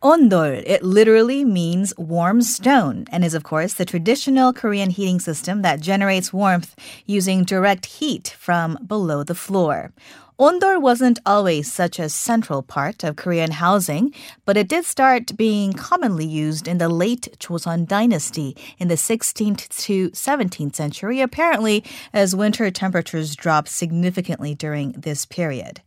Ondol, it literally means warm stone and is, of course, the traditional Korean heating system that generates warmth using direct heat from below the floor. Ondol wasn't always such a central part of Korean housing, but it did start being commonly used in the late Joseon dynasty in the 16th to 17th century, apparently as winter temperatures dropped significantly during this period.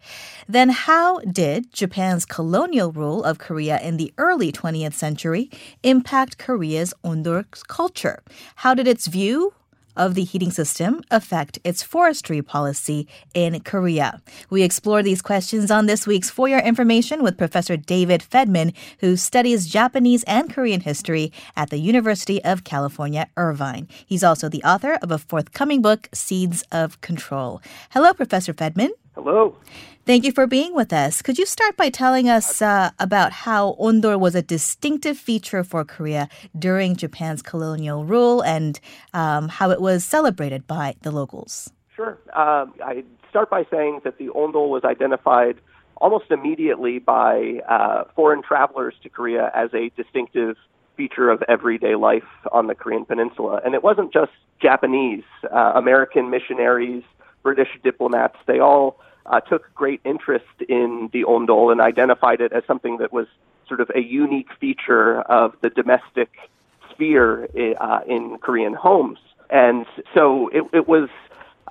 Then how did Japan's colonial rule of Korea in the early 20th century impact Korea's Ondol culture? How did its view of the heating system affect its forestry policy in Korea? We explore these questions on this week's For Your Information with Professor David Fedman, who studies Japanese and Korean history at the University of California, Irvine. He's also the author of a forthcoming book, Seeds of Control. Hello, Professor Fedman. Hello. Thank you for being with us. Could you start by telling us uh, about how Ondol was a distinctive feature for Korea during Japan's colonial rule and um, how it was celebrated by the locals? Sure. Uh, I start by saying that the Ondol was identified almost immediately by uh, foreign travelers to Korea as a distinctive feature of everyday life on the Korean Peninsula. And it wasn't just Japanese, uh, American missionaries, British diplomats, they all uh, took great interest in the ondol and identified it as something that was sort of a unique feature of the domestic sphere uh, in Korean homes. And so it, it was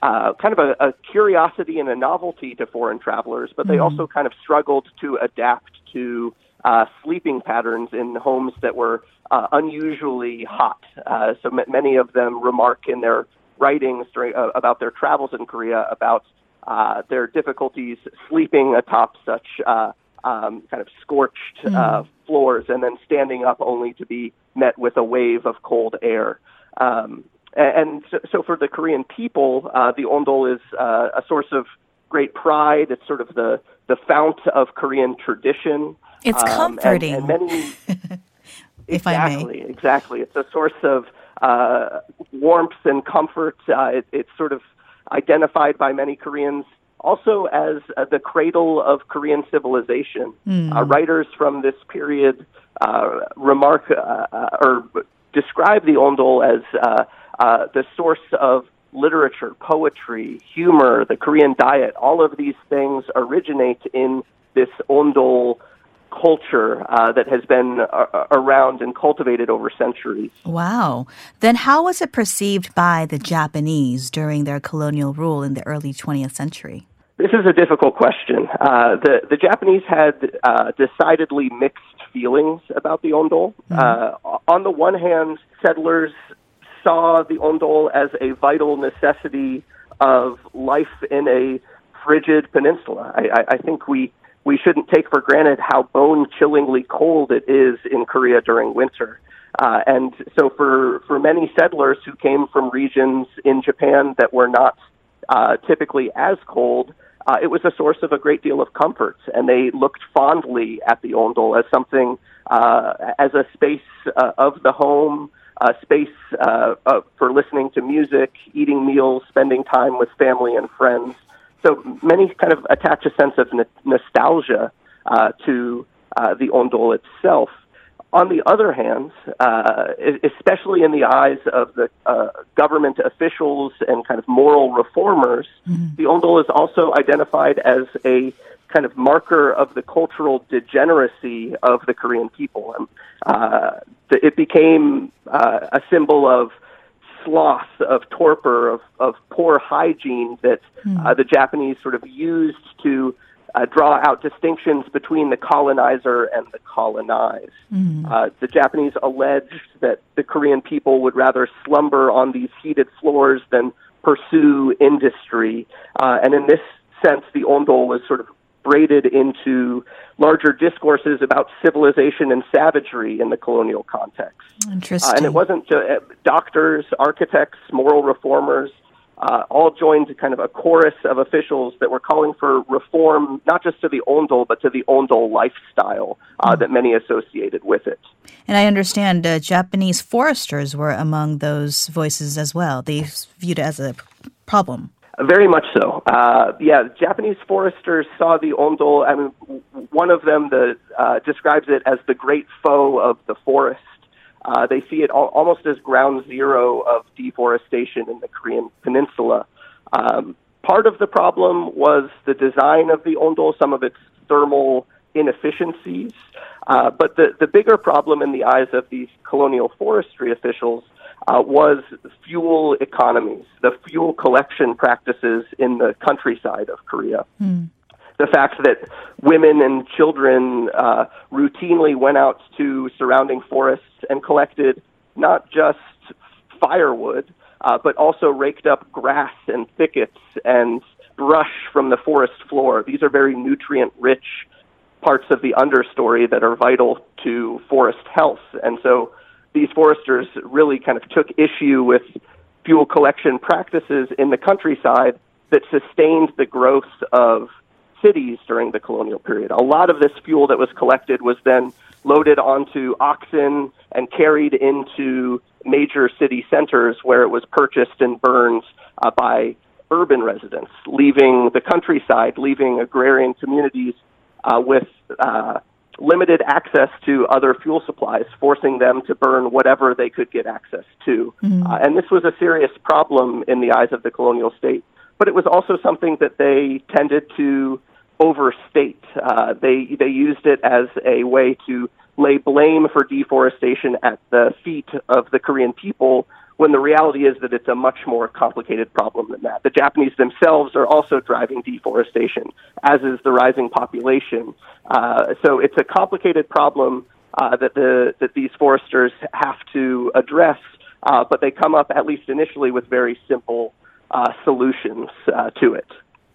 uh, kind of a, a, curiosity and a novelty to foreign travelers, but they mm also kind of struggled to adapt to uh, sleeping patterns in homes that were uh, unusually hot. Uh, so m- many of them remark in their writings during, uh, about their travels in Korea about uh, their difficulties sleeping atop such uh, um, kind of scorched mm. uh, floors and then standing up only to be met with a wave of cold air. Um, and so, so, for the Korean people, uh, the ondol is uh, a source of great pride. It's sort of the, the fount of Korean tradition. It's um, comforting. And, and many, if exactly, I may. Exactly. It's a source of uh, warmth and comfort. Uh, it, it's sort of identified by many Koreans also as uh, the cradle of Korean civilization. Mm. Uh, writers from this period uh, remark uh, uh, or describe the Ondol as uh, the source of literature, poetry, humor, the Korean diet. All of these things originate in this Ondol culture uh, that has been uh, around and cultivated over centuries. Wow. Then how was it perceived by the Japanese during their colonial rule in the early 20th century? This is a difficult question. Uh, the, the Japanese had uh, decidedly mixed feelings about the ondol. Mm-hmm. Uh, on the one hand, settlers saw the ondol as a vital necessity of life in a frigid peninsula. I, I, I think we we shouldn't take for granted how bone chillingly cold it is in Korea during winter. Uh, and so for, for many settlers who came from regions in Japan that were not uh, typically as cold, uh, it was a source of a great deal of comfort. And they looked fondly at the ondol as something, uh, as a space uh, of the home, a space uh, uh, for listening to music, eating meals, spending time with family and friends. So many kind of attach a sense of n- nostalgia uh, to uh, the ondol itself. On the other hand, uh, especially in the eyes of the uh, government officials and kind of moral reformers, mm-hmm. the ondol is also identified as a kind of marker of the cultural degeneracy of the Korean people. And, uh, it became uh, a symbol of sloth, of torpor, of, of poor hygiene that mm. uh, the Japanese sort of used to uh, draw out distinctions between the colonizer and the colonized. Mm. Uh, the Japanese alleged that the Korean people would rather slumber on these heated floors than pursue industry. Uh, and in this sense, the ondol was sort of braided into larger discourses about civilization and savagery in the colonial context. Interesting. Uh, and it wasn't just, uh, doctors, architects, moral reformers. Uh, all joined kind of a chorus of officials that were calling for reform, not just to the Ondol, but to the Ondol lifestyle uh, mm. that many associated with it. And I understand uh, Japanese foresters were among those voices as well. They viewed it as a problem. Very much so. Uh, yeah, Japanese foresters saw the ondol. I mean, one of them the, uh, describes it as the great foe of the forest. Uh, they see it al- almost as ground zero of deforestation in the Korean peninsula. Um, part of the problem was the design of the ondol, some of its thermal inefficiencies. Uh, but the, the bigger problem in the eyes of these colonial forestry officials uh, was fuel economies, the fuel collection practices in the countryside of Korea. Mm. The fact that women and children uh, routinely went out to surrounding forests and collected not just firewood, uh, but also raked up grass and thickets and brush from the forest floor. These are very nutrient rich parts of the understory that are vital to forest health. And so these foresters really kind of took issue with fuel collection practices in the countryside that sustained the growth of cities during the colonial period. A lot of this fuel that was collected was then loaded onto oxen and carried into major city centers where it was purchased and burned uh, by urban residents, leaving the countryside, leaving agrarian communities uh, with uh, limited access to other fuel supplies, forcing them to burn whatever they could get access to. Mm-hmm. Uh, and this was a serious problem in the eyes of the colonial state. But it was also something that they tended to overstate. Uh, they they used it as a way to lay blame for deforestation at the feet of the Korean people when the reality is that it's a much more complicated problem than that. The Japanese themselves are also driving deforestation, as is the rising population. Uh, so it's a complicated problem uh, that the that these foresters have to address, uh, but they come up at least initially with very simple uh, solutions uh, to it.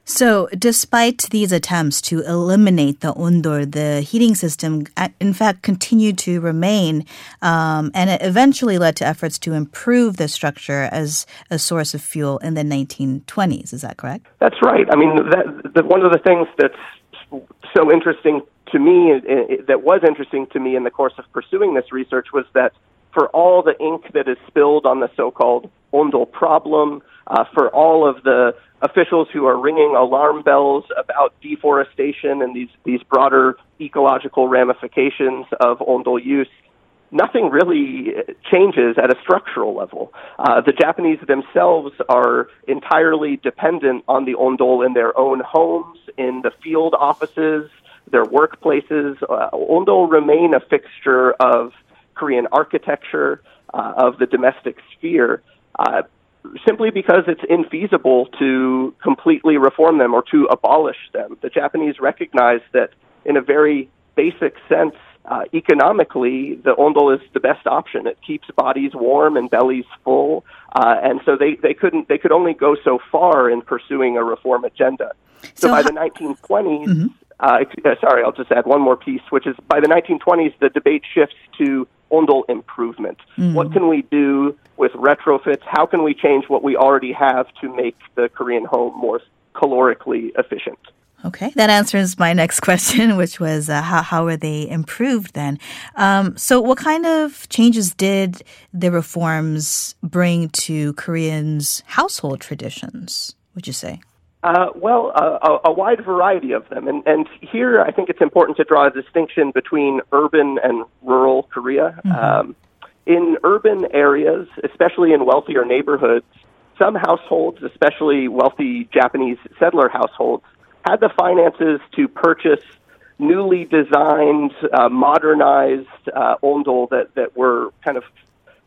So, despite these attempts to eliminate the ondol, the heating system, in fact, continued to remain, um, and it eventually led to efforts to improve the structure as a source of fuel in the 1920s. Is that correct? That's right. I mean, that, that one of the things that's so interesting to me, that was interesting to me in the course of pursuing this research, was that for all the ink that is spilled on the so-called ondol problem, uh, for all of the officials who are ringing alarm bells about deforestation and these, these broader ecological ramifications of ondol use, nothing really changes at a structural level. Uh, the Japanese themselves are entirely dependent on the ondol in their own homes, in the field offices, their workplaces. Uh, ondol remain a fixture of Korean architecture, uh, of the domestic sphere. Uh, simply because it's infeasible to completely reform them or to abolish them. The Japanese recognize that in a very basic sense, uh, economically, the ondol is the best option. It keeps bodies warm and bellies full, uh, and so they, they couldn't they could only go so far in pursuing a reform agenda. So, so by the 1920s, mm-hmm. uh, sorry, I'll just add one more piece, which is by the 1920s, the debate shifts to ondol improvement. Mm. What can we do with retrofits? How can we change what we already have to make the Korean home more calorically efficient? Okay, that answers my next question, which was uh, how, how are they improved then? Um, so, what kind of changes did the reforms bring to Koreans' household traditions, would you say? Uh, well, uh, a, a, wide variety of them. And, and here I think it's important to draw a distinction between urban and rural Korea. Mm-hmm. Um, in urban areas, especially in wealthier neighborhoods, some households, especially wealthy Japanese settler households, had the finances to purchase newly designed, uh, modernized uh, ondol that, that were kind of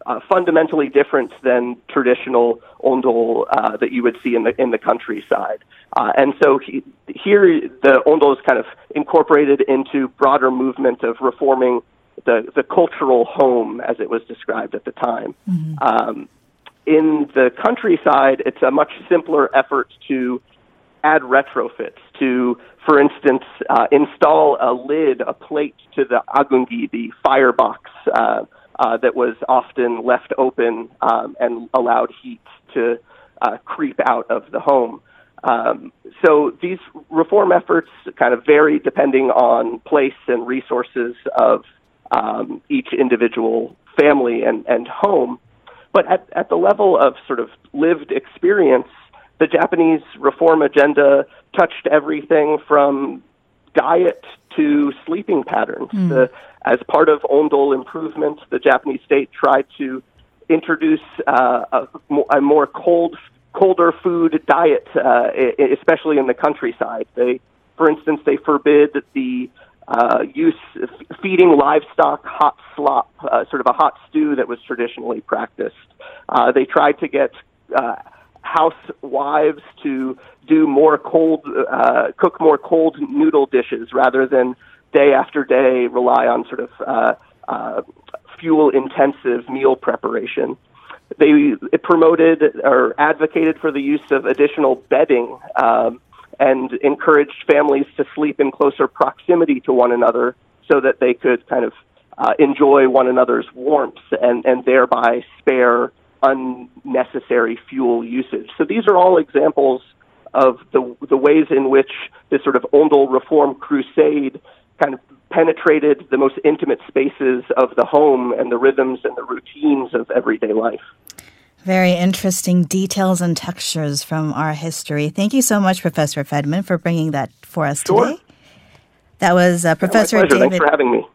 uh, fundamentally different than traditional ondol uh, that you would see in the in the countryside. Uh, and so he, here, the ondol is kind of incorporated into broader movement of reforming the the cultural home, as it was described at the time. Mm-hmm. Um, in the countryside, it's a much simpler effort to add retrofits to, for instance, uh, install a lid, a plate to the agungi, the firebox uh, uh, that was often left open um, and allowed heat to uh, creep out of the home. Um, so these reform efforts kind of vary depending on place and resources of um, each individual family and, and home. But at, at the level of sort of lived experience, the Japanese reform agenda touched everything from diet to sleeping patterns. Mm. The, as part of Ondol improvements, the Japanese state tried to introduce uh, a, a, more cold, colder food diet, uh, especially in the countryside. They, for instance, they forbid the uh, use feeding livestock hot slop, uh, sort of a hot stew that was traditionally practiced. Uh, they tried to get uh, housewives to do more cold, uh, cook more cold noodle dishes rather than day after day rely on sort of uh, uh, fuel intensive meal preparation. They promoted or advocated for the use of additional bedding um, and encouraged families to sleep in closer proximity to one another so that they could kind of uh, enjoy one another's warmth and, and thereby spare unnecessary fuel usage. So these are all examples of the, the ways in which this sort of Ondol reform crusade kind of penetrated the most intimate spaces of the home and the rhythms and the routines of everyday life. Very interesting details and textures from our history. Thank you so much, Professor Fedman, for bringing that for us sure. today. That was uh, Professor yeah, David. Thanks for having me.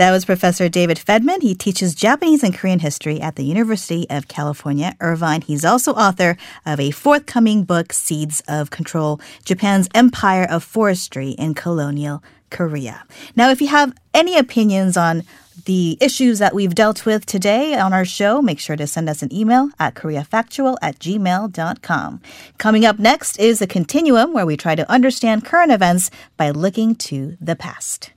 That was Professor David Fedman. He teaches Japanese and Korean history at the University of California, Irvine. He's also author of a forthcoming book, Seeds of Control Japan's Empire of Forestry in Colonial Korea. Now, if you have any opinions on the issues that we've dealt with today on our show, make sure to send us an email at koreafactual at gmail.com. Coming up next is a continuum where we try to understand current events by looking to the past.